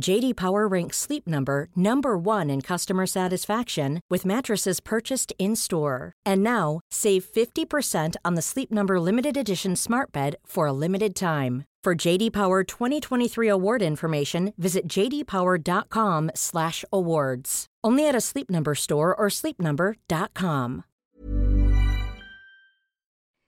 JD Power ranks Sleep Number number 1 in customer satisfaction with mattresses purchased in-store. And now, save 50% on the Sleep Number limited edition Smart Bed for a limited time. For JD Power 2023 award information, visit jdpower.com/awards. Only at a Sleep Number store or sleepnumber.com.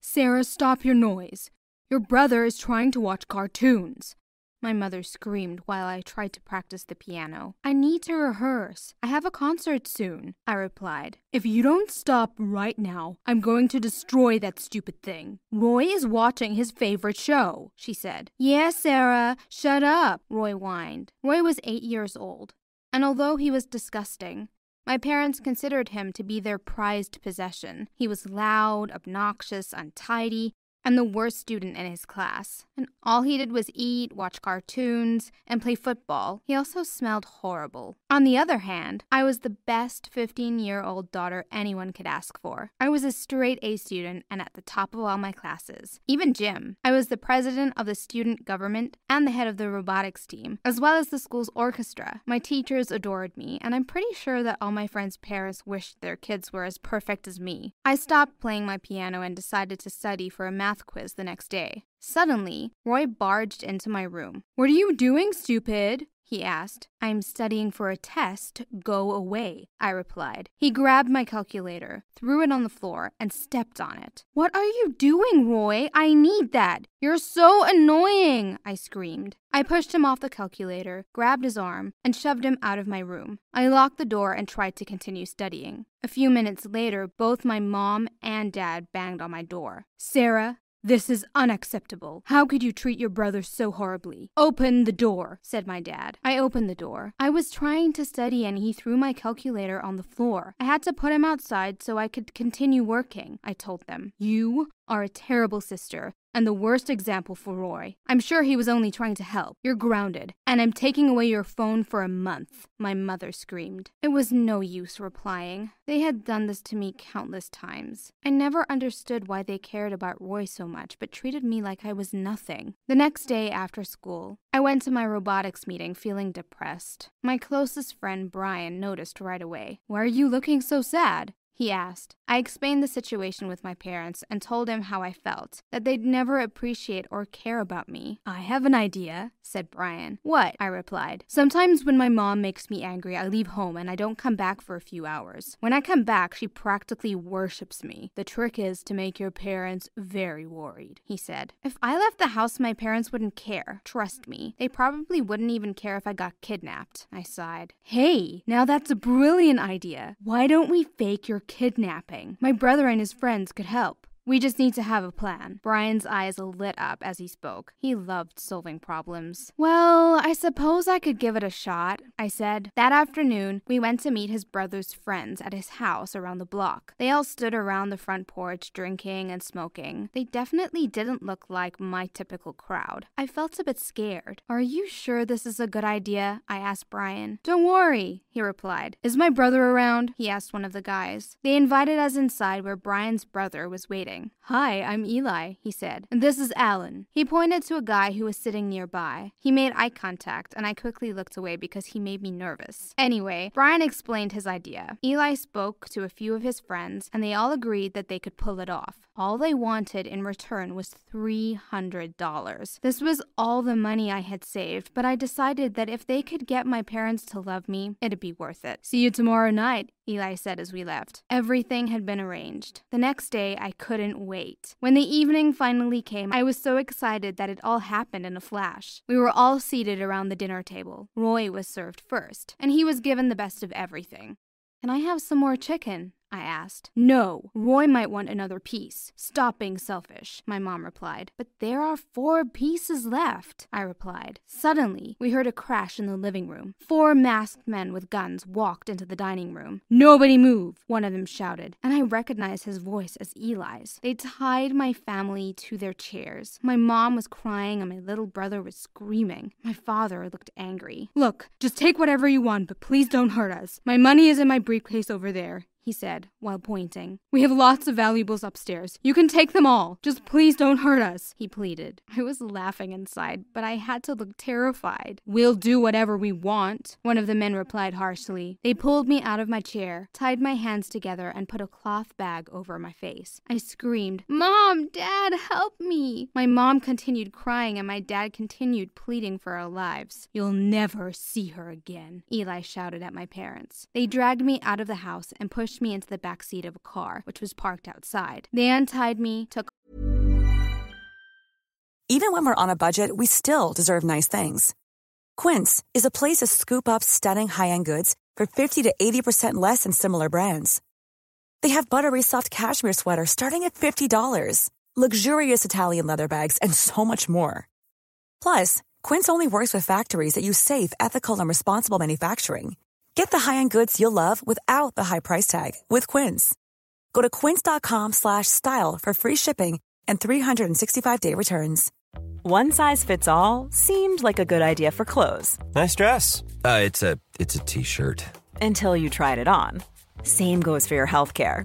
Sara, stop your noise. Your brother is trying to watch cartoons. My mother screamed while I tried to practice the piano. I need to rehearse. I have a concert soon, I replied. If you don't stop right now, I'm going to destroy that stupid thing. Roy is watching his favorite show, she said. Yes, Sara, shut up, Roy whined. Roy was eight years old, and although he was disgusting, my parents considered him to be their prized possession. He was loud, obnoxious, untidy, and the worst student in his class. And all he did was eat, watch cartoons, and play football. He also smelled horrible. On the other hand, I was the best 15 year old daughter anyone could ask for. I was a straight A student and at the top of all my classes, even gym. I was the president of the student government and the head of the robotics team, as well as the school's orchestra. My teachers adored me, and I'm pretty sure that all my friends' parents wished their kids were as perfect as me. I stopped playing my piano and decided to study for a math math quiz the next day. Suddenly, Roy barged into my room. What are you doing, stupid? He asked. I'm studying for a test. Go away, I replied. He grabbed my calculator, threw it on the floor, and stepped on it. What are you doing, Roy? I need that. You're so annoying, I screamed. I pushed him off the calculator, grabbed his arm, and shoved him out of my room. I locked the door and tried to continue studying. A few minutes later, both my mom and dad banged on my door. Sara, this is unacceptable. How could you treat your brother so horribly? Open the door, said my dad. I opened the door. I was trying to study and he threw my calculator on the floor. I had to put him outside so I could continue working, I told them. You are a terrible sister and the worst example for Roy. I'm sure he was only trying to help. You're grounded, and I'm taking away your phone for a month, my mother screamed. It was no use replying. They had done this to me countless times. I never understood why they cared about Roy so much, but treated me like I was nothing. The next day after school, I went to my robotics meeting feeling depressed. My closest friend Brian noticed right away. Why are you looking so sad? He asked. I explained the situation with my parents and told him how I felt, that they'd never appreciate or care about me. I have an idea, said Brian. What? I replied. Sometimes when my mom makes me angry, I leave home and I don't come back for a few hours. When I come back, she practically worships me. The trick is to make your parents very worried, he said. If I left the house, my parents wouldn't care. Trust me. They probably wouldn't even care if I got kidnapped. I sighed. Hey, now that's a brilliant idea. Why don't we fake your kidnapping? My brother and his friends could help. We just need to have a plan. Brian's eyes lit up as he spoke. He loved solving problems. Well, I suppose I could give it a shot, I said. That afternoon, we went to meet his brother's friends at his house around the block. They all stood around the front porch drinking and smoking. They definitely didn't look like my typical crowd. I felt a bit scared. Are you sure this is a good idea? I asked Brian. Don't worry, he replied. Is my brother around? He asked one of the guys. They invited us inside where Brian's brother was waiting. Hi, I'm Eli, he said. And this is Alan. He pointed to a guy who was sitting nearby. He made eye contact, and I quickly looked away because he made me nervous. Anyway, Brian explained his idea. Eli spoke to a few of his friends, and they all agreed that they could pull it off. All they wanted in return was $300. This was all the money I had saved, but I decided that if they could get my parents to love me, it'd be worth it. See you tomorrow night, Eli said as we left. Everything had been arranged. The next day, I couldn't wait. When the evening finally came, I was so excited that it all happened in a flash. We were all seated around the dinner table. Roy was served first, and he was given the best of everything. Can I have some more chicken? I asked. No, Roy might want another piece. Stop being selfish, my mom replied. But there are four pieces left, I replied. Suddenly, we heard a crash in the living room. Four masked men with guns walked into the dining room. Nobody move, one of them shouted, and I recognized his voice as Eli's. They tied my family to their chairs. My mom was crying and my little brother was screaming. My father looked angry. Look, just take whatever you want, but please don't hurt us. My money is in my briefcase over there he said, while pointing. We have lots of valuables upstairs. You can take them all. Just please don't hurt us, he pleaded. I was laughing inside, but I had to look terrified. We'll do whatever we want, one of the men replied harshly. They pulled me out of my chair, tied my hands together, and put a cloth bag over my face. I screamed, Mom, Dad, help me! My mom continued crying, and my dad continued pleading for our lives. You'll never see her again, Eli shouted at my parents. They dragged me out of the house and pushed pushed me into the back seat of a car, which was parked outside. They untied me, took. Even when we're on a budget, we still deserve nice things. Quince is a place to scoop up stunning high end goods for 50 to 80% less than similar brands. They have buttery soft cashmere sweaters starting at $50, luxurious Italian leather bags, and so much more. Plus, Quince only works with factories that use safe, ethical, and responsible manufacturing. Get the high-end goods you'll love without the high price tag with Quince. Go to quince.com slash style for free shipping and 365-day returns. One size fits all seemed like a good idea for clothes. Nice dress. Uh, it's a it's a t-shirt. Until you tried it on. Same goes for your health care.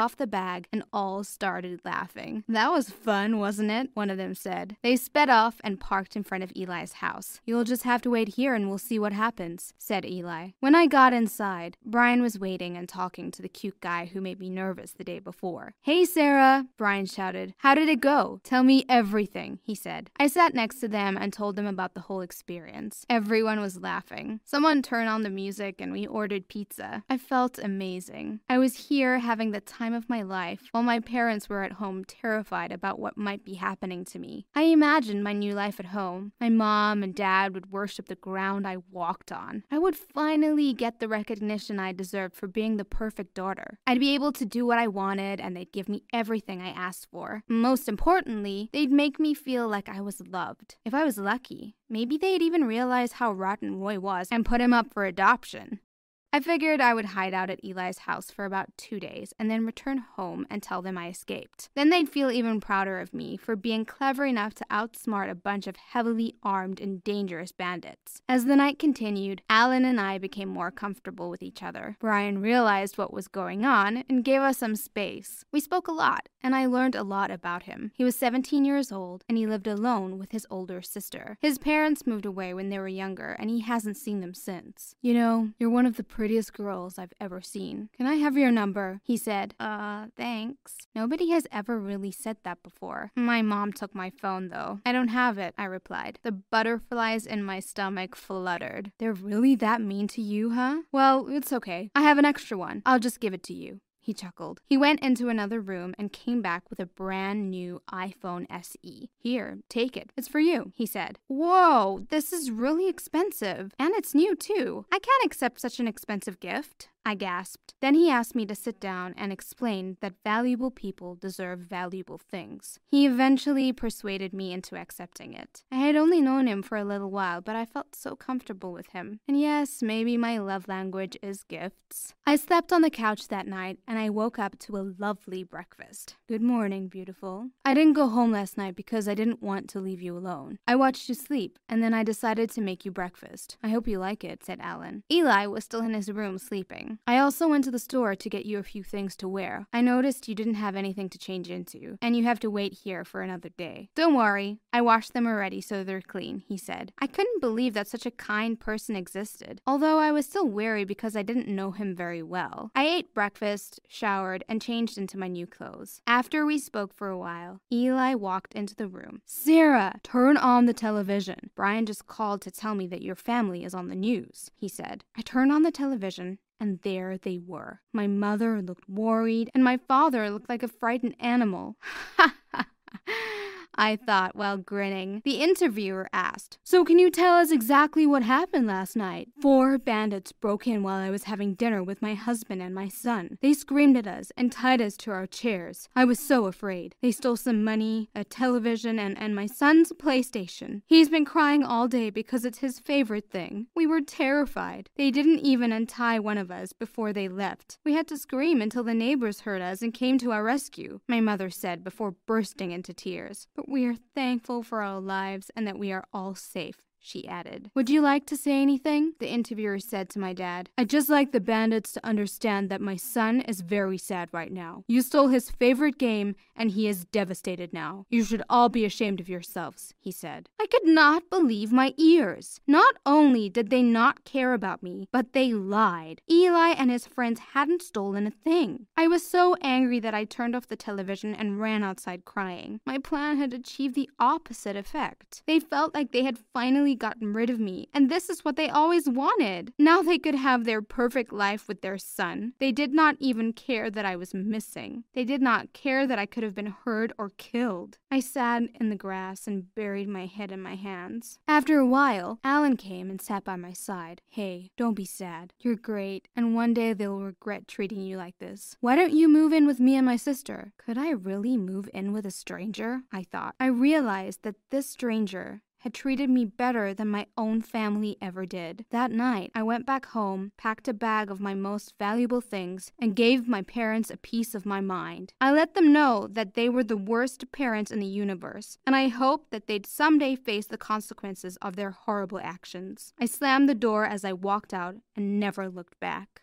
off the bag and all started laughing. That was fun, wasn't it? One of them said. They sped off and parked in front of Eli's house. You'll just have to wait here and we'll see what happens, said Eli. When I got inside, Brian was waiting and talking to the cute guy who made me nervous the day before. Hey, Sara, Brian shouted. How did it go? Tell me everything, he said. I sat next to them and told them about the whole experience. Everyone was laughing. Someone turned on the music and we ordered pizza. I felt amazing. I was here having the time time of my life while my parents were at home terrified about what might be happening to me. I imagined my new life at home. My mom and dad would worship the ground I walked on. I would finally get the recognition I deserved for being the perfect daughter. I'd be able to do what I wanted and they'd give me everything I asked for. Most importantly, they'd make me feel like I was loved. If I was lucky, maybe they'd even realize how rotten Roy was and put him up for adoption. I figured I would hide out at Eli's house for about two days and then return home and tell them I escaped. Then they'd feel even prouder of me for being clever enough to outsmart a bunch of heavily armed and dangerous bandits. As the night continued, Alan and I became more comfortable with each other. Brian realized what was going on and gave us some space. We spoke a lot, and I learned a lot about him. He was 17 years old and he lived alone with his older sister. His parents moved away when they were younger, and he hasn't seen them since. You know, you're one of the prettiest girls I've ever seen. Can I have your number? He said. Uh, thanks. Nobody has ever really said that before. My mom took my phone though. I don't have it, I replied. The butterflies in my stomach fluttered. They're really that mean to you, huh? Well, it's okay. I have an extra one. I'll just give it to you. He chuckled. He went into another room and came back with a brand new iPhone SE. Here, take it. It's for you, he said. Whoa, this is really expensive. And it's new, too. I can't accept such an expensive gift. I gasped. Then he asked me to sit down and explain that valuable people deserve valuable things. He eventually persuaded me into accepting it. I had only known him for a little while, but I felt so comfortable with him. And yes, maybe my love language is gifts. I slept on the couch that night and I woke up to a lovely breakfast. Good morning, beautiful. I didn't go home last night because I didn't want to leave you alone. I watched you sleep and then I decided to make you breakfast. I hope you like it, said Alan. Eli was still in his room sleeping. I also went to the store to get you a few things to wear. I noticed you didn't have anything to change into, and you have to wait here for another day. Don't worry, I washed them already so they're clean, he said. I couldn't believe that such a kind person existed, although I was still wary because I didn't know him very well. I ate breakfast, showered, and changed into my new clothes. After we spoke for a while, Eli walked into the room. Sara, turn on the television. Brian just called to tell me that your family is on the news, he said. I turned on the television and there they were. My mother looked worried, and my father looked like a frightened animal. Ha ha. I thought while grinning. The interviewer asked, So can you tell us exactly what happened last night? Four bandits broke in while I was having dinner with my husband and my son. They screamed at us and tied us to our chairs. I was so afraid. They stole some money, a television, and, and my son's PlayStation. He's been crying all day because it's his favorite thing. We were terrified. They didn't even untie one of us before they left. We had to scream until the neighbors heard us and came to our rescue, my mother said before bursting into tears. But we are thankful for our lives and that we are all safe she added. Would you like to say anything? The interviewer said to my dad. I'd just like the bandits to understand that my son is very sad right now. You stole his favorite game, and he is devastated now. You should all be ashamed of yourselves, he said. I could not believe my ears. Not only did they not care about me, but they lied. Eli and his friends hadn't stolen a thing. I was so angry that I turned off the television and ran outside crying. My plan had achieved the opposite effect. They felt like they had finally gotten rid of me, and this is what they always wanted. Now they could have their perfect life with their son. They did not even care that I was missing. They did not care that I could have been hurt or killed. I sat in the grass and buried my head in my hands. After a while, Alan came and sat by my side. Hey, don't be sad. You're great, and one day they'll regret treating you like this. Why don't you move in with me and my sister? Could I really move in with a stranger? I thought. I realized that this stranger had treated me better than my own family ever did. That night, I went back home, packed a bag of my most valuable things, and gave my parents a piece of my mind. I let them know that they were the worst parents in the universe, and I hoped that they'd someday face the consequences of their horrible actions. I slammed the door as I walked out and never looked back.